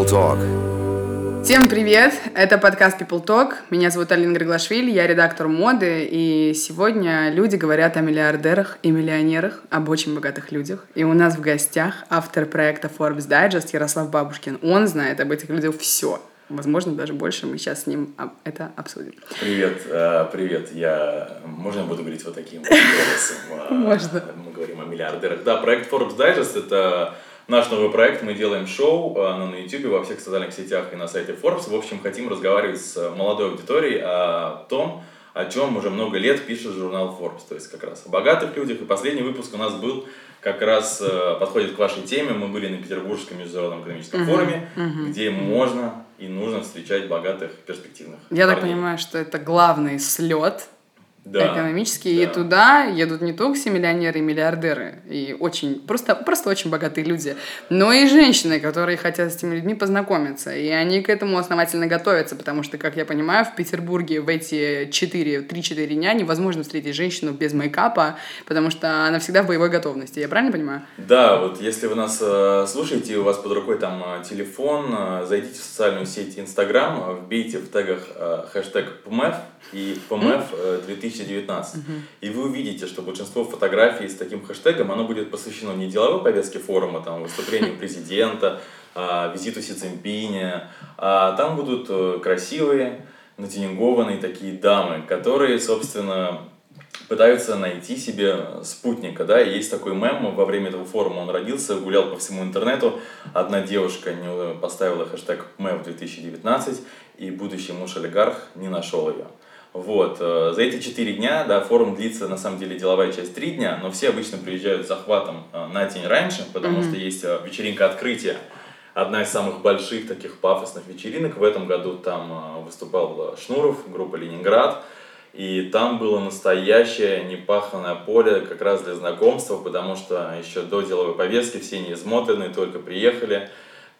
People Talk. Всем привет! Это подкаст People Talk. Меня зовут Алина Григлашвили, я редактор моды, и сегодня люди говорят о миллиардерах и миллионерах, об очень богатых людях. И у нас в гостях автор проекта Forbes Digest Ярослав Бабушкин. Он знает об этих людях все. Возможно, даже больше. Мы сейчас с ним это обсудим. Привет, э, привет. Я... Можно я буду говорить вот таким голосом? А, Можно. Мы говорим о миллиардерах. Да, проект Forbes Digest — это наш новый проект. Мы делаем шоу э, на YouTube, во всех социальных сетях и на сайте Forbes. В общем, хотим разговаривать с молодой аудиторией о том, о чем уже много лет пишет журнал Forbes, то есть как раз о богатых людях. И последний выпуск у нас был как раз э, подходит к вашей теме. Мы были на Петербургском международном экономическом uh-huh, форуме, uh-huh. где можно и нужно встречать богатых, перспективных. Я парней. так понимаю, что это главный слет да, экономический, да. и туда едут не только все миллионеры и миллиардеры, и очень, просто, просто очень богатые люди, но и женщины, которые хотят с этими людьми познакомиться, и они к этому основательно готовятся, потому что, как я понимаю, в Петербурге в эти 4, 3-4 дня невозможно встретить женщину без мейкапа, потому что она всегда в боевой готовности, я правильно понимаю? Да, вот если вы нас э, слушаете, у вас под рукой там э, телефон, э, зайдите в социальную сеть Инстаграм, вбейте в тегах э, хэштег PMF и PMF э, 2000 2019. Угу. И вы увидите, что большинство фотографий с таким хэштегом, оно будет посвящено не деловой повестке форума, там, выступлению президента, а, визиту Си Цзиньпиня, а там будут э, красивые, натюнингованные такие дамы, которые, собственно, пытаются найти себе спутника, да, и есть такой мем, во время этого форума он родился, гулял по всему интернету, одна девушка не поставила хэштег мем 2019, и будущий муж олигарх не нашел ее. Вот. Э, за эти четыре дня, да, форум длится, на самом деле, деловая часть три дня, но все обычно приезжают с захватом э, на день раньше, потому mm-hmm. что есть э, вечеринка открытия, одна из самых больших таких пафосных вечеринок. В этом году там выступал Шнуров, группа «Ленинград», и там было настоящее непаханное поле как раз для знакомства, потому что еще до деловой повестки все не измотаны, только приехали,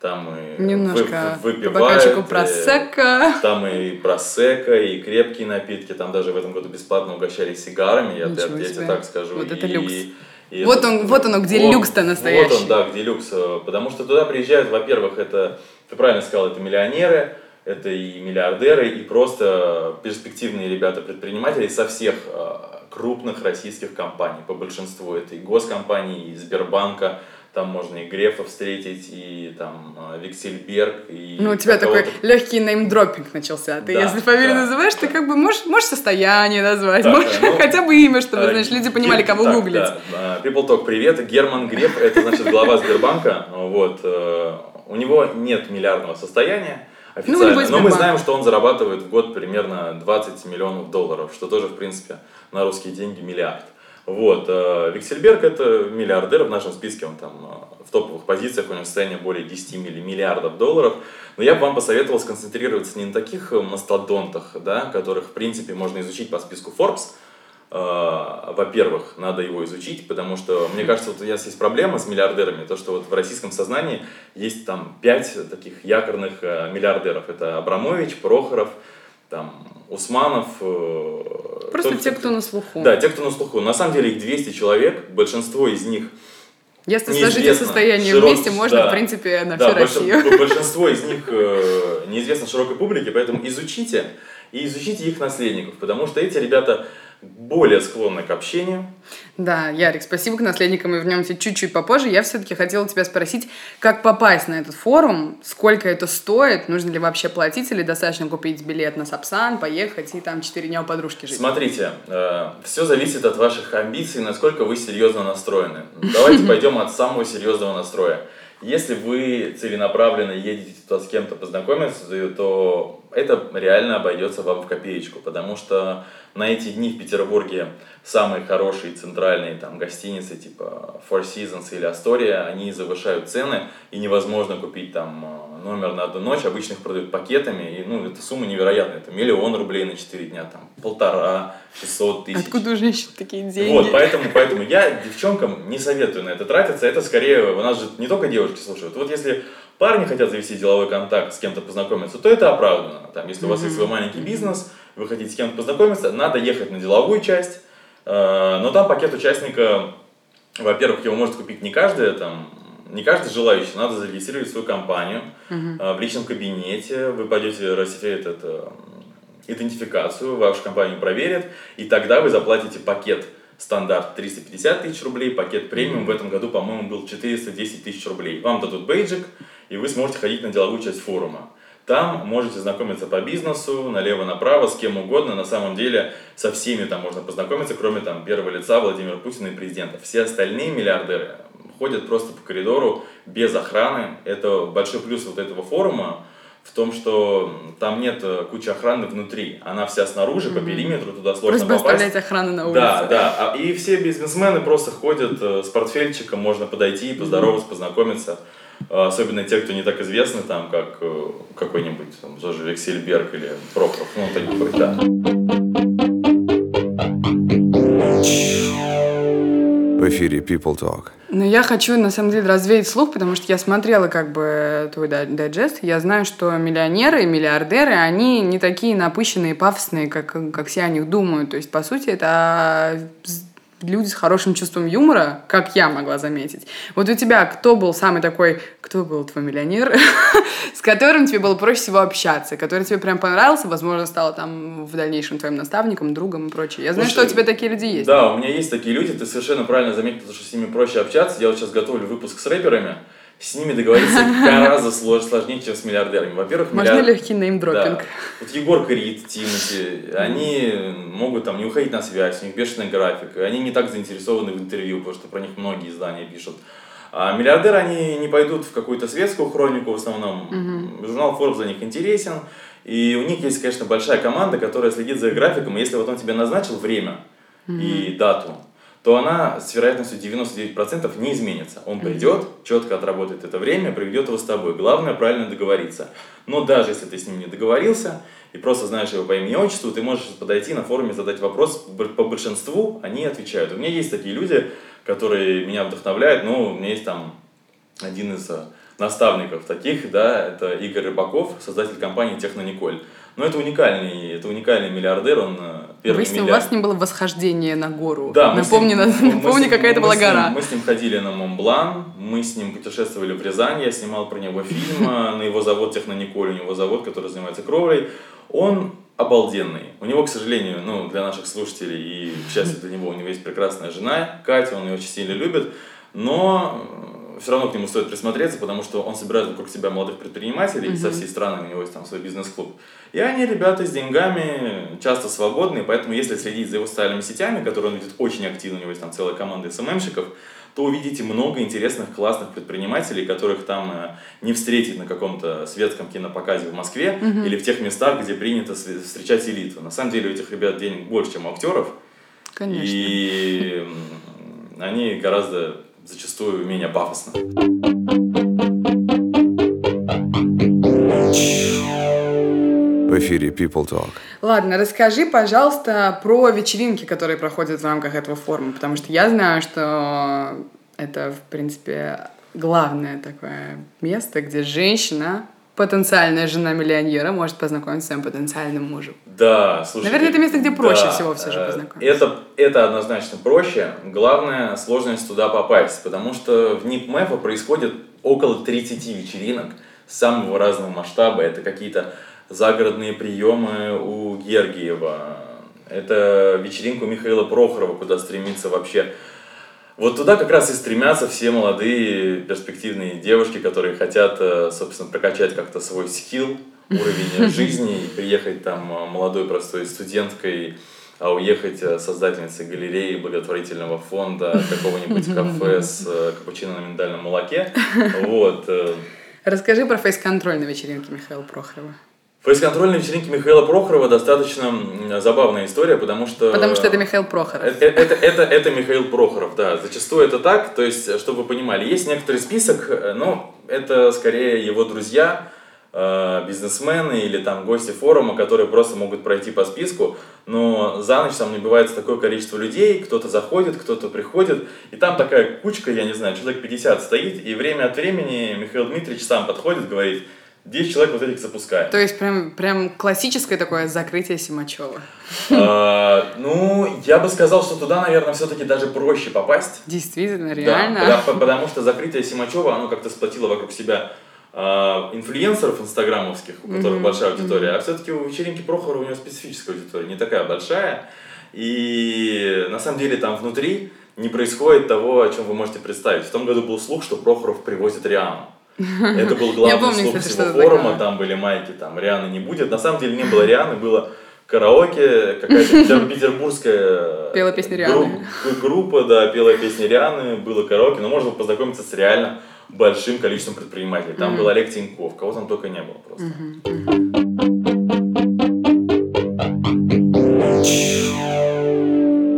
там и Немножко вы, выпивают, просека. Там и просека, и крепкие напитки. Там даже в этом году бесплатно угощали сигарами, я, я, я тебе так скажу. Вот и, это люкс. И вот, это, он, вот оно, где вот, люкс-то настоящий. Вот он, да, где люкс. Потому что туда приезжают, во-первых, это, ты правильно сказал, это миллионеры, это и миллиардеры, и просто перспективные ребята-предприниматели со всех а, крупных российских компаний. По большинству это и госкомпании, и Сбербанка, там можно и Грефа встретить, и там а, Виксельберг, и... Ну, у тебя такой легкий неймдропинг начался. Ты, да, если фамилию да, называешь, да. ты как бы можешь, можешь состояние назвать, да, можешь ну, хотя бы имя, чтобы, а, знаешь, люди понимали, кого так, гуглить. Да. People Talk, привет. Герман Греф, это, значит, глава Сбербанка. Вот. Э, у него нет миллиардного состояния, ну, официально. Ну, Но мы знаем, что он зарабатывает в год примерно 20 миллионов долларов, что тоже, в принципе, на русские деньги миллиард. Вот. Э, Виксельберг это миллиардер в нашем списке, он там э, в топовых позициях, у него состояние более 10 миллиардов долларов. Но я бы вам посоветовал сконцентрироваться не на таких э, мастодонтах, да, которых, в принципе, можно изучить по списку Forbes. Во-первых, надо его изучить, потому что, мне кажется, вот у нас есть проблема с миллиардерами, то, что вот в российском сознании есть там пять таких якорных миллиардеров. Это Абрамович, Прохоров, там, Усманов. Э, Просто тот, те, кто на слуху. Да, те, кто на слуху. На самом деле их 200 человек, большинство из них если сложить их состояние широк... вместе, можно, да, в принципе, на да, всю Россию. Большинство из них э, неизвестно широкой публике, поэтому изучите и изучите их наследников, потому что эти ребята более склонны к общению. Да, Ярик, спасибо к наследникам, мы вернемся чуть-чуть попозже. Я все-таки хотела тебя спросить, как попасть на этот форум, сколько это стоит, нужно ли вообще платить или достаточно купить билет на Сапсан, поехать и там 4 дня у подружки жить? Смотрите, э, все зависит от ваших амбиций, насколько вы серьезно настроены. Давайте пойдем от самого серьезного настроя. Если вы целенаправленно едете туда с кем-то познакомиться, то это реально обойдется вам в копеечку, потому что на эти дни в Петербурге самые хорошие центральные там гостиницы типа Four Seasons или Astoria, они завышают цены, и невозможно купить там э, номер на одну ночь, обычно их продают пакетами, и ну, эта сумма невероятная, это миллион рублей на 4 дня, там полтора, 600 тысяч. Откуда у женщин такие деньги? Вот, поэтому, поэтому я девчонкам не советую на это тратиться, это скорее, у нас же не только девушки слушают, вот если парни хотят завести деловой контакт, с кем-то познакомиться, то это оправдано. Там, если у вас есть свой маленький бизнес, вы хотите с кем-то познакомиться, надо ехать на деловую часть, э, но там пакет участника, во-первых, его может купить не каждая там не каждый желающий, надо зарегистрировать свою компанию uh-huh. в личном кабинете, вы пойдете рассекретить это идентификацию, вашу компанию проверят, и тогда вы заплатите пакет стандарт 350 тысяч рублей, пакет премиум в этом году, по-моему, был 410 тысяч рублей. Вам дадут бейджик, и вы сможете ходить на деловую часть форума. Там можете знакомиться по бизнесу, налево-направо, с кем угодно. На самом деле со всеми там можно познакомиться, кроме там первого лица Владимира Путина и президента. Все остальные миллиардеры ходят просто по коридору без охраны. Это большой плюс вот этого форума в том, что там нет э, кучи охраны внутри. Она вся снаружи, mm-hmm. по периметру, туда сложно просто попасть. Просто охрану на улице. Да, да. И все бизнесмены просто ходят э, с портфельчиком, можно подойти, поздороваться, mm-hmm. познакомиться. А, особенно те, кто не так известны, там, как э, какой-нибудь там, тоже Вексельберг или Прохоров. Ну, такой, да. В эфире People Talk. Ну, я хочу, на самом деле, развеять слух, потому что я смотрела как бы твой дайджест. Я знаю, что миллионеры и миллиардеры, они не такие напыщенные, пафосные, как, как все о них думают. То есть, по сути, это люди с хорошим чувством юмора, как я могла заметить. Вот у тебя кто был самый такой, кто был твой миллионер, с которым тебе было проще всего общаться, который тебе прям понравился, возможно, стал там в дальнейшем твоим наставником, другом и прочее. Я знаю, Слушай, что у тебя такие люди есть. Да, у меня есть такие люди, ты совершенно правильно заметил, что с ними проще общаться. Я вот сейчас готовлю выпуск с рэперами, с ними договориться гораздо сложнее, чем с миллиардерами. Во-первых, Можно миллиард... легкий неймдропинг? Да. Вот Егор Крид, Тимати, они могут там не уходить на связь, у них бешеный график, они не так заинтересованы в интервью, потому что про них многие издания пишут. А миллиардеры, они не пойдут в какую-то светскую хронику в основном. Угу. Журнал Forbes за них интересен. И у них есть, конечно, большая команда, которая следит за их графиком. И если вот он тебе назначил время угу. и дату, то она с вероятностью 99% не изменится. Он придет, четко отработает это время, приведет его с тобой. Главное правильно договориться. Но даже если ты с ним не договорился и просто знаешь его по имени и отчеству, ты можешь подойти на форуме, задать вопрос. По большинству они отвечают. У меня есть такие люди, которые меня вдохновляют. Ну, у меня есть там один из э, наставников таких, да, это Игорь Рыбаков, создатель компании Технониколь. Но это уникальный, это уникальный миллиардер, он э, первый Выяснил, миллиард... у вас с ним было восхождение на гору. Да, напомни, ним, напомни какая это была гора. мы с ним ходили на Монблан, мы с ним путешествовали в Рязань, я снимал про него фильм э, на его завод Технониколь, у него завод, который занимается кровлей. Он обалденный. У него, к сожалению, ну, для наших слушателей и, к счастью для него, у него есть прекрасная жена, Катя, он ее очень сильно любит, но все равно к нему стоит присмотреться, потому что он собирает вокруг себя молодых предпринимателей mm-hmm. со всей страны, у него есть там свой бизнес-клуб. И они, ребята, с деньгами часто свободные, поэтому если следить за его социальными сетями, которые он ведет очень активно, у него есть там целая команда СММщиков, то увидите много интересных, классных предпринимателей, которых там э, не встретить на каком-то светском кинопоказе в Москве mm-hmm. или в тех местах, где принято встречать элиту. На самом деле у этих ребят денег больше, чем у актеров. Конечно. И они гораздо зачастую менее пафосно. В эфире People Talk. Ладно, расскажи, пожалуйста, про вечеринки, которые проходят в рамках этого форума, потому что я знаю, что это, в принципе, главное такое место, где женщина потенциальная жена миллионера может познакомиться с своим потенциальным мужем. Да, слушай. Наверное, это место, где проще да, всего все же э, познакомиться. Это, это однозначно проще. Главное, сложность туда попасть, потому что в НИП МЭФа происходит около 30 вечеринок самого разного масштаба. Это какие-то загородные приемы у Гергиева, это вечеринка у Михаила Прохорова, куда стремится вообще вот туда как раз и стремятся все молодые перспективные девушки, которые хотят, э, собственно, прокачать как-то свой скилл, уровень жизни и приехать там э, молодой простой студенткой, а уехать э, создательницей галереи, благотворительного фонда, какого-нибудь кафе с капучино на миндальном молоке. Вот. Расскажи про фейс-контроль на вечеринке Михаила Прохорова. Фейс-контроль на вечеринке Михаила Прохорова достаточно забавная история, потому что... Потому что это Михаил Прохоров. Это, это, это, это Михаил Прохоров, да. Зачастую это так, то есть, чтобы вы понимали, есть некоторый список, э, но это скорее его друзья, э, бизнесмены или там гости форума, которые просто могут пройти по списку, но за ночь там набивается такое количество людей, кто-то заходит, кто-то приходит, и там такая кучка, я не знаю, человек 50 стоит, и время от времени Михаил Дмитриевич сам подходит, говорит, 10 человек вот этих запускаем. То есть прям, прям классическое такое закрытие Симачева. А, ну, я бы сказал, что туда, наверное, все-таки даже проще попасть. Действительно, Да, реально. потому, потому что закрытие Симачева, оно как-то сплотило вокруг себя а, инфлюенсеров инстаграмовских, у которых большая аудитория, а все-таки у вечеринки Прохора у него специфическая аудитория, не такая большая. И на самом деле там внутри не происходит того, о чем вы можете представить. В том году был слух, что Прохоров привозит Риану. Это был главный слух всего форума, там были майки, там Рианы не будет. На самом деле не было Рианы, было караоке, какая-то петербургская Пела песни Рианы. группа, да, пела песни Рианы, было караоке, но можно было познакомиться с реально большим количеством предпринимателей. Там был Олег Тиньков, кого там только не было просто.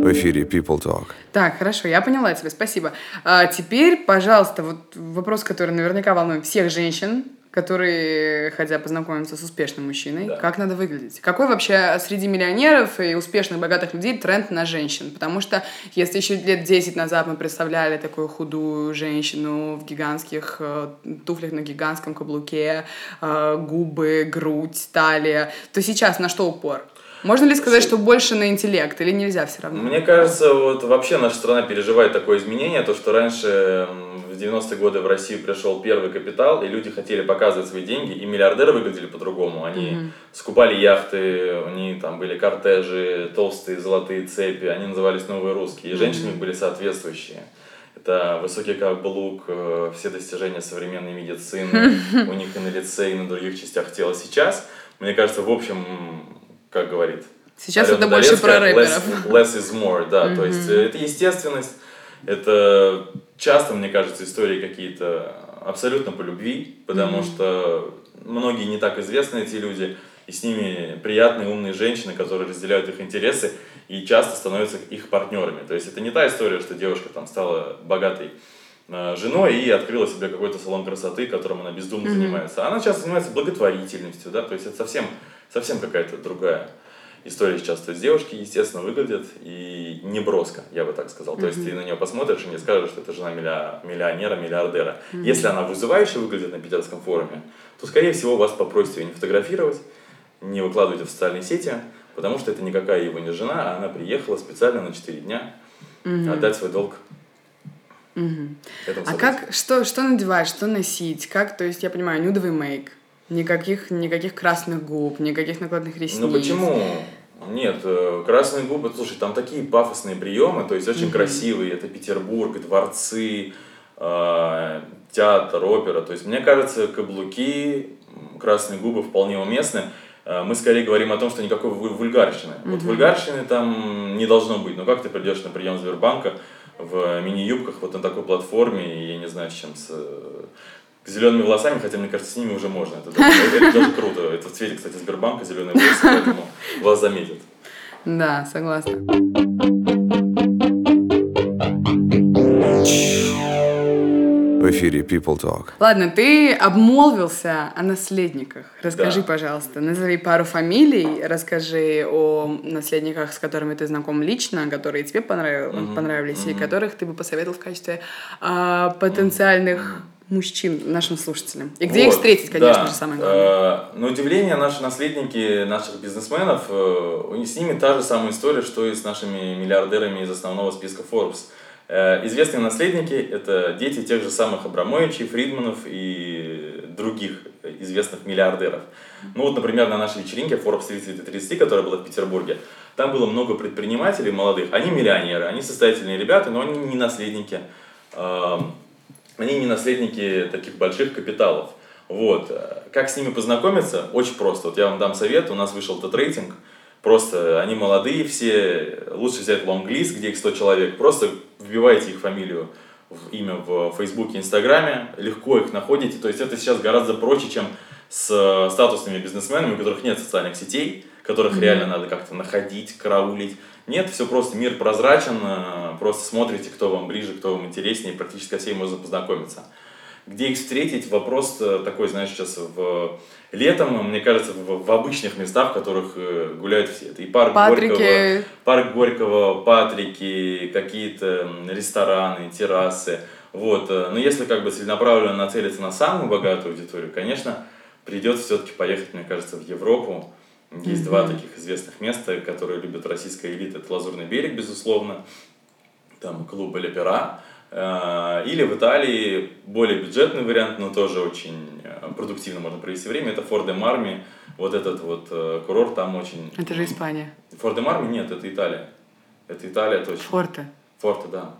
В эфире People Talk. Так, хорошо, я поняла тебя, спасибо. А теперь, пожалуйста, вот вопрос, который наверняка волнует всех женщин, которые хотят познакомиться с успешным мужчиной. Да. Как надо выглядеть? Какой вообще среди миллионеров и успешных, богатых людей тренд на женщин? Потому что если еще лет 10 назад мы представляли такую худую женщину в гигантских э, туфлях на гигантском каблуке, э, губы, грудь, талия, то сейчас на что упор? Можно ли сказать, что больше на интеллект или нельзя все равно? Мне кажется, вот вообще наша страна переживает такое изменение, то, что раньше в 90-е годы в Россию пришел первый капитал, и люди хотели показывать свои деньги, и миллиардеры выглядели по-другому. Они скупали яхты, они там были кортежи, толстые золотые цепи, они назывались новые русские, и женщины были соответствующие. Это высокий каблук, э, все достижения современной медицины, у них и на лице, и на других частях тела. Сейчас, мне кажется, в общем, как говорит Сейчас Алена это больше про рэперов. Less, less is more, да. То есть э, это естественность, это часто, мне кажется, истории какие-то абсолютно по любви, потому что многие не так известны эти люди, и с ними приятные, умные женщины, которые разделяют их интересы и часто становятся их партнерами. То есть это не та история, что девушка там стала богатой э, женой и открыла себе какой-то салон красоты, которым она бездумно занимается. Она часто занимается благотворительностью, да, то есть это совсем, совсем какая-то другая история сейчас. То есть девушки, естественно, выглядят и не броско, я бы так сказал. То есть ты на нее посмотришь и не скажешь, что это жена милля- миллионера, миллиардера. Если она вызывающе выглядит на питерском форуме, то, скорее всего, вас попросят ее не фотографировать, не выкладывать в социальные сети, потому что это никакая его не жена, а она приехала специально на 4 дня отдать свой долг. этому А как, что, что надевать, что носить? Как, то есть, я понимаю, нюдовый мейк. Никаких, никаких красных губ, никаких накладных ресниц. Ну почему? Нет, э, красные губы, слушай, там такие пафосные приемы, то есть очень красивые, это Петербург, дворцы, э, театр, опера, то есть мне кажется, каблуки, красные губы вполне уместны. Э, Мы скорее говорим о том, что никакой ву- вульгарщины. Вот вульгарщины там не должно быть. Но как ты придешь на прием Сбербанка в мини-юбках вот на такой платформе, и я не знаю, с чем, с зелеными волосами, хотя, мне кажется, с ними уже можно. Это даже, это даже круто. Это в цвете, кстати, Сбербанка, зеленые волосы, поэтому вас заметят. Да, согласна. В эфире People Talk. Ладно, ты обмолвился о наследниках. Расскажи, Да. пожалуйста, назови пару фамилий, расскажи о наследниках, с которыми ты знаком лично, которые тебе понравил- понравились, и которых ты бы посоветовал в качестве а, потенциальных мужчин нашим слушателям. И где их Вот, встретить, конечно да. же, самое главное. Э, На удивление, наши наследники наших бизнесменов, э, с ними та же самая история, что и с нашими миллиардерами из основного списка Forbes. Э, Известные наследники – это дети тех же самых Абрамовичей, Фридманов и других известных миллиардеров. Ну вот, например, на нашей вечеринке Forbes 30 30, которая была в Петербурге, там было много предпринимателей молодых. Они миллионеры, они состоятельные ребята, но они не наследники. Они не наследники таких больших капиталов. Вот. Как с ними познакомиться? Очень просто. Вот я вам дам совет. У нас вышел тот рейтинг. Просто они молодые все. Лучше взять лонглист, где их 100 человек. Просто вбивайте их фамилию в имя в Фейсбуке, Инстаграме. Легко их находите. То есть это сейчас гораздо проще, чем с э, статусными бизнесменами, у которых нет социальных сетей, которых реально надо как-то находить, караулить. Нет, все просто, мир прозрачен, э, просто смотрите, кто вам ближе, кто вам интереснее, практически со всеми можно познакомиться. Где их встретить, вопрос э, такой, знаешь, сейчас в летом, мне кажется, в, в обычных местах, в которых э, гуляют все. Это и парк Патрики. Горького, парк Горького, Патрики, какие-то рестораны, террасы. Вот. э, Но если как бы целенаправленно нацелиться на самую богатую аудиторию, конечно, придется все-таки поехать, мне кажется, в Европу. Есть два таких известных места, которые любят российская элита. Это Лазурный берег, безусловно. Там клуб Пера. Э, Или в Италии более бюджетный вариант, но тоже очень э, продуктивно можно провести время. Это Фор де Марми. Вот этот вот э, курорт там очень... Это же Испания. Фор де Марми нет, это Италия. Это Италия точно. Форте. Форте, да.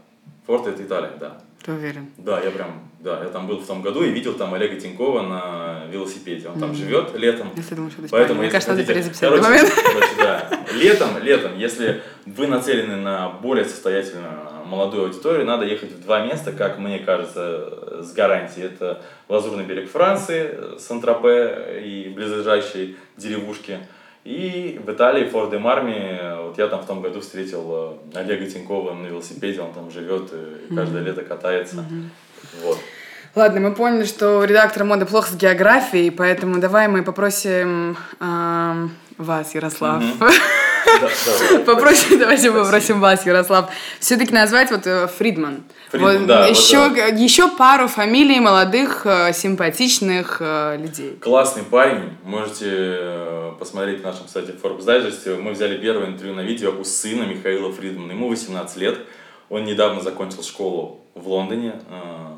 Форте это Италия, да. Ты уверен? Да, я прям, да, я там был в том году и видел там Олега Тинькова на велосипеде. Он там живет летом. Если думаешь, это Поэтому. Мне если кажется, надо хотите- перезаписать короче, момент. короче, да. Летом, летом, если вы нацелены на более состоятельную молодую аудиторию, надо ехать в два места, как мне кажется, с гарантией. Это Лазурный берег Франции, Сан-Тропе и близлежащие деревушки. И в Италии, Фор де Марми, вот я там в том году встретил э, Олега Тинькова на велосипеде, он там живет и каждое лето катается. Вот. Ладно, мы поняли, что у редактора моды плохо с географией, поэтому давай мы попросим ам, вас, Ярослав. Давай. Попросим, давайте попросим вас, Ярослав, все-таки назвать вот э, Фридман. Фридман, Вот да, вот еще, это. еще пару фамилий молодых, э, симпатичных э, людей. Классный парень, можете посмотреть на нашем сайте Forbes Digest. Мы взяли первое интервью на видео у сына Михаила Фридмана. Ему 18 лет. Он недавно закончил школу в Лондоне.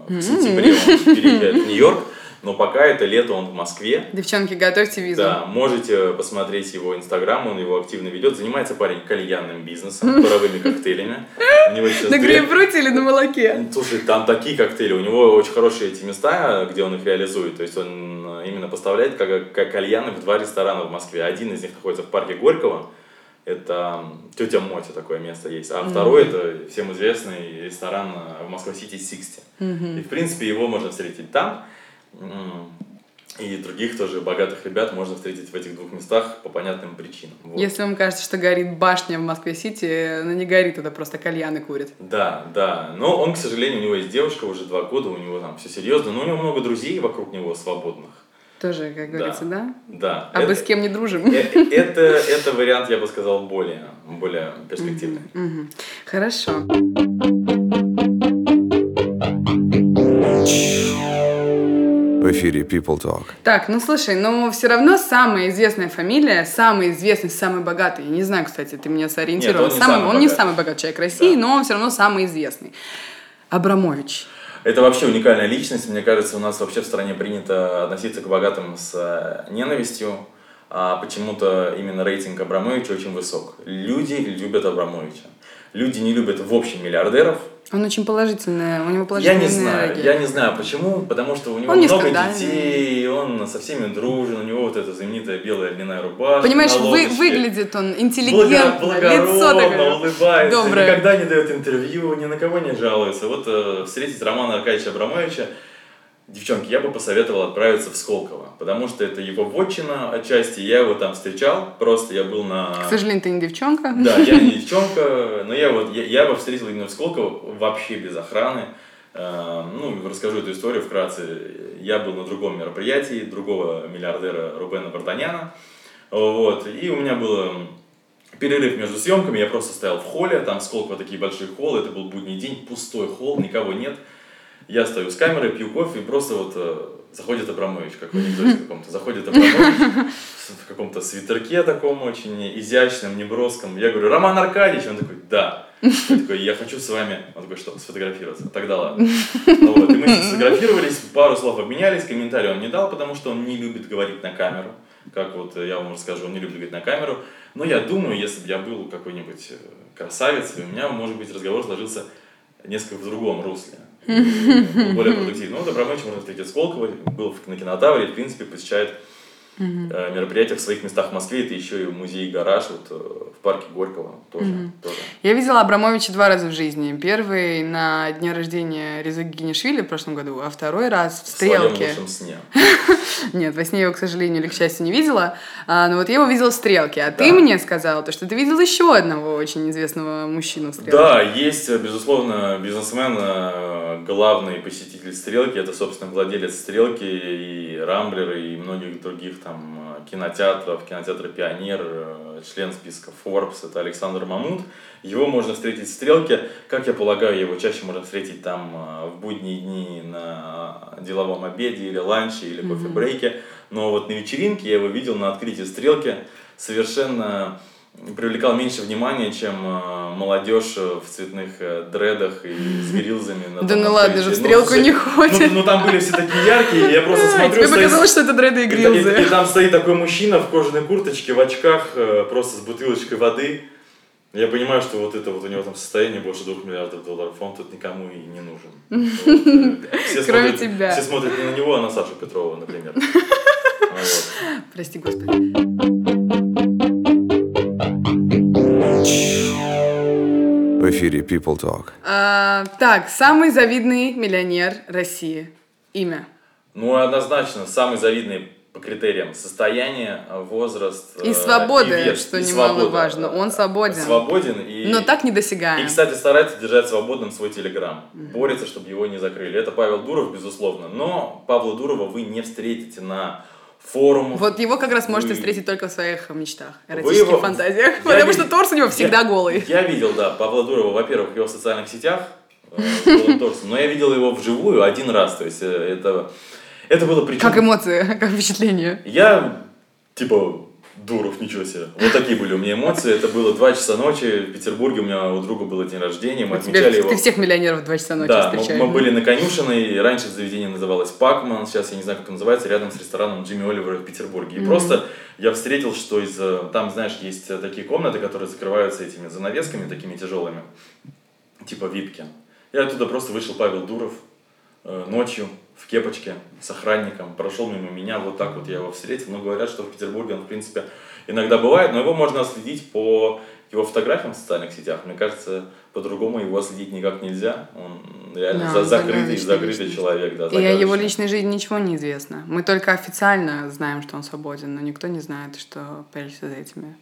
В сентябре он переезжает в Нью-Йорк. Но пока это лето, он в Москве. Девчонки, готовьте визу. Да, можете посмотреть его инстаграм, он его активно ведет. Занимается парень кальянным бизнесом, паровыми коктейлями. На грейпфруте или на молоке? Слушай, там такие коктейли, у него очень хорошие эти места, где он их реализует. То есть он э, именно поставляет как, как кальяны в два ресторана в Москве. Один из них находится в парке Горького, это тетя Мотя такое место есть. А второй это всем известный ресторан э, в Москва-Сити 60. И в принципе его можно встретить там. И других тоже богатых ребят можно встретить в этих двух местах по понятным причинам. Вот. Если вам кажется, что горит башня в Москве-Сити, она не горит, это просто кальяны курит. Да, да. Но он, к сожалению, у него есть девушка уже два года, у него там все серьезно, но у него много друзей вокруг него свободных. Тоже, как говорится, да? Да. А мы это, с кем не дружим? э- это, это вариант, я бы сказал, более, более перспективный. Мгм. Хорошо. В эфире People Talk. Так, ну слушай, но все равно самая известная фамилия, самый известный, самый богатый. Я не знаю, кстати, ты меня сориентировал. Нет, он не Самый- самый он не самый богатый человек России, Да. но он все равно самый известный. Абрамович. Это вообще уникальная личность. Мне кажется, у нас вообще в стране принято относиться к богатым с э, ненавистью. А почему-то именно рейтинг Абрамовича очень высок. Люди любят Абрамовича. Люди не любят в общем миллиардеров, Он очень положительный, у него Я положительная не знаю, энергия. я не знаю почему, потому что у него Он не много скандальный. детей, он со всеми дружен, у него вот эта знаменитая белая льняная рубашка. Понимаешь, вы, выглядит он Благо- интеллигентно, лицо благородно, такое улыбается, доброе. никогда не дает интервью, ни на кого не жалуется. Вот э, встретить Романа Аркадьевича Абрамовича, девчонки, я бы посоветовал отправиться в Сколково, потому что это его вотчина отчасти, я его там встречал, просто я был на... К сожалению, ты не девчонка. Да, я не девчонка, но я вот, я, я его встретил именно в Сколково вообще без охраны. Э, ну, расскажу эту историю вкратце. Я был на другом мероприятии другого миллиардера Рубена Вартаняна. Вот, и у меня был перерыв между съемками, я просто стоял в холле, там Сколково такие большие холлы, это был будний день, пустой холл, никого нет. Я стою с камерой, пью кофе, и просто вот э, заходит Абрамович, как в анекдоте каком-то, заходит Абрамович в каком-то свитерке таком очень изящном, неброском. Я говорю, Роман Аркадьевич? Он такой, да. Я такой, я хочу с вами, он такой, что, сфотографироваться? Тогда ладно. Ну Вот, и мы сфотографировались, пару слов обменялись, комментарий он не дал, потому что он не любит говорить на камеру. Как вот я вам расскажу, он не любит говорить на камеру. Но я думаю, если бы я был какой-нибудь э, красавицей, у меня, может быть, разговор сложился несколько в другом русле. Более продуктивный. Ну, Абрамович можно встретить Сколково, был на кинотавре, в принципе, посещает э, мероприятия в своих местах в Москве. Это еще и музей «Гараж» вот, э, в парке Горького тоже. тоже. Я видела Абрамовича два раза в жизни. Первый на дне рождения Резы Генишвили в прошлом году, а второй раз в В своем «Стрелке». лучшем сне. Нет, во сне я его, к сожалению или к счастью, не видела. А, но вот я его видела в «Стрелке». А ты Да. мне сказал, то, что ты видел еще одного очень известного мужчину в «Стрелке». Да, есть, э, безусловно, бизнесмен, э, главный посетитель «Стрелки». Это, собственно, владелец «Стрелки» и «Рамблера», и многих других там э, кинотеатров, кинотеатра «Пионер», э, член списка Forbes. Это Александр Мамут. Его можно встретить в «Стрелке». Как я полагаю, его чаще можно встретить там э, в будние дни на деловом обеде или ланче, или кофе брейке. Но вот на вечеринке я его видел на открытии стрелки совершенно привлекал меньше внимания, чем э, молодежь э, в цветных э, дредах и с грилзами. На Да ну ладно же, в открытии. стрелку все- не Ну, ходит. ну, там были все такие яркие, я просто смотрю, Тебе стоит- показалось, что это дреды и и, грилзы. и- и там стоит такой мужчина в кожаной курточке, в очках, просто с бутылочкой воды. Я понимаю, что вот это вот у него там состояние больше двух миллиардов долларов, он тут никому и не нужен. Кроме тебя. Все смотрят не на него, а на Сашу Петрова, например. Прости, господи. В эфире People Talk. А, так, самый завидный миллионер России. Имя. Ну, однозначно, самый завидный по критериям состояние, возраст И э, свобода, и вес, что и немаловажно. свобода. Он свободен. Свободен и... Но так И, недосягаем. кстати, старается держать свободным свой телеграм. Борется, чтобы его не закрыли. Это Павел Дуров, безусловно. Но Павла Дурова вы не встретите на форумах. Вот его как раз можете Вы- встретить только в своих мечтах, эротических его- фантазиях. Я Потому ви- что торс у него всегда я- голый. Я видел, да, Павла Дурова, во-первых, в его социальных сетях, э, торсом, но я видел его вживую один раз. То есть э, это, это было причем... Как эмоции, как впечатление. Я, типа, Дуров, ничего себе. Вот такие были у меня эмоции. Это было 2 часа ночи в Петербурге. У меня у друга был день рождения. Мы Тебе- отмечали его. ты всех миллионеров в 2 часа ночи Да, мы, встречаешь. мы были на конюшиной, раньше заведение называлось Пакман, сейчас я не знаю, как оно называется, рядом с рестораном Джимми Оливера в Петербурге. И просто я встретил, что из... э, Там, знаешь, есть э, такие комнаты, которые закрываются этими занавесками такими тяжелыми, типа випки. Я оттуда просто вышел Павел Дуров э, ночью в кепочке с охранником, прошел мимо меня, вот так вот я его встретил. Но говорят, что в Петербурге он, в принципе, иногда бывает, но его можно следить по его фотографиям в социальных сетях. Мне кажется, по-другому его следить никак нельзя. Он реально Да, за- закрытый, закрытый личность. человек. Да, И о его личной жизни ничего не известно. Мы только официально знаем, что он свободен, но никто не знает, что прячется за этими.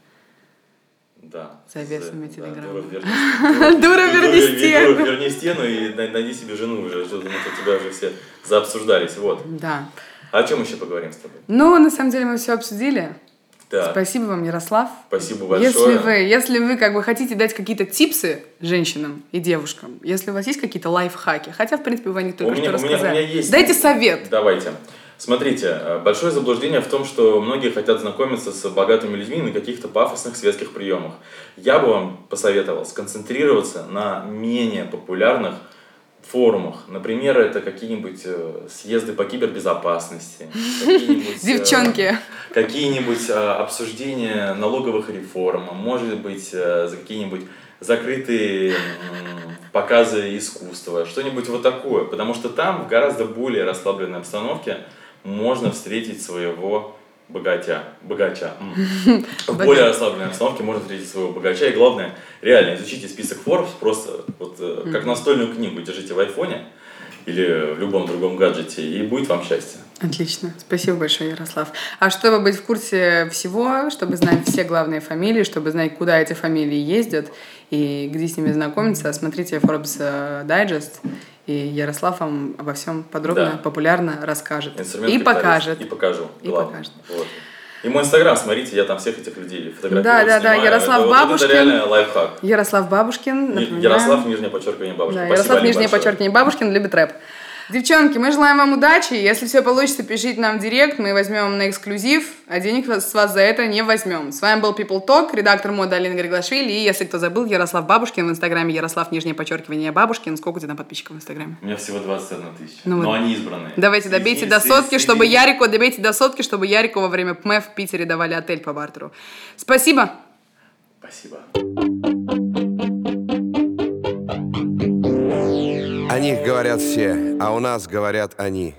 Да. Завесами Да, телеграммы. Верни- Дура, верни стену. Дуров, верни стену и най- найди себе жену уже, что-то тут тебя уже все заобсуждались. Вот. Да. А о чем еще поговорим с тобой? Ну, на самом деле мы все обсудили. Да. Спасибо вам, Ярослав. Спасибо большое. Если вы, если вы как бы хотите дать какие-то типсы женщинам и девушкам, если у вас есть какие-то лайфхаки, хотя, в принципе, вы о них только У меня- что у меня- у рассказали, меня есть- дайте совет. Давайте. Смотрите, э, большое заблуждение в том, что многие хотят знакомиться с богатыми людьми на каких-то пафосных светских приемах. Я бы вам посоветовал сконцентрироваться на менее популярных форумах. Например, это какие-нибудь э, съезды по кибербезопасности, какие-нибудь, э, Девчонки. какие-нибудь э, обсуждения налоговых реформ, может быть, за какие-нибудь закрытые показы искусства, что-нибудь вот такое. Потому что там в гораздо более расслабленной обстановке можно встретить своего богатя. Богача. В более расслабленной обстановке можно встретить своего богача. И главное, реально изучите список Forbes просто вот э, как настольную книгу держите в айфоне или в любом другом гаджете, и будет вам счастье. Отлично. Спасибо большое, Ярослав. А чтобы быть в курсе всего, чтобы знать все главные фамилии, чтобы знать, куда эти фамилии ездят и где с ними знакомиться, смотрите Forbes э, Digest, и Ярослав вам обо всем подробно, Да. популярно расскажет. И покажет. И покажу. И главное. покажет. Вот. И мой инстаграм, смотрите, я там всех этих людей фотографирую. Да, да, да, снимаю. Ярослав это, вот Бабушкин. это реально лайфхак. Ярослав Бабушкин, напоминаю. Ярослав, нижнее подчеркивание бабушка. Да, Спасибо, Ярослав, нижнее подчеркивание Бабушкин, любит рэп. Девчонки, мы желаем вам удачи. Если все получится, пишите нам в директ, мы возьмем на эксклюзив, а денег с вас за это не возьмем. С вами был People Talk, редактор моды Алина Григлашвили, и, если кто забыл, Ярослав Бабушкин в инстаграме Ярослав, нижнее подчеркивание Бабушкин. Сколько у тебя там подписчиков в инстаграме? У меня всего 21 тысяча. Ну Но вот. они избранные. Давайте добейте до сотки, чтобы Ярику, добейте до сотки, чтобы Ярику во время ПМЭФ в Питере давали отель по бартеру. Спасибо. Спасибо. О них говорят все, а у нас говорят они.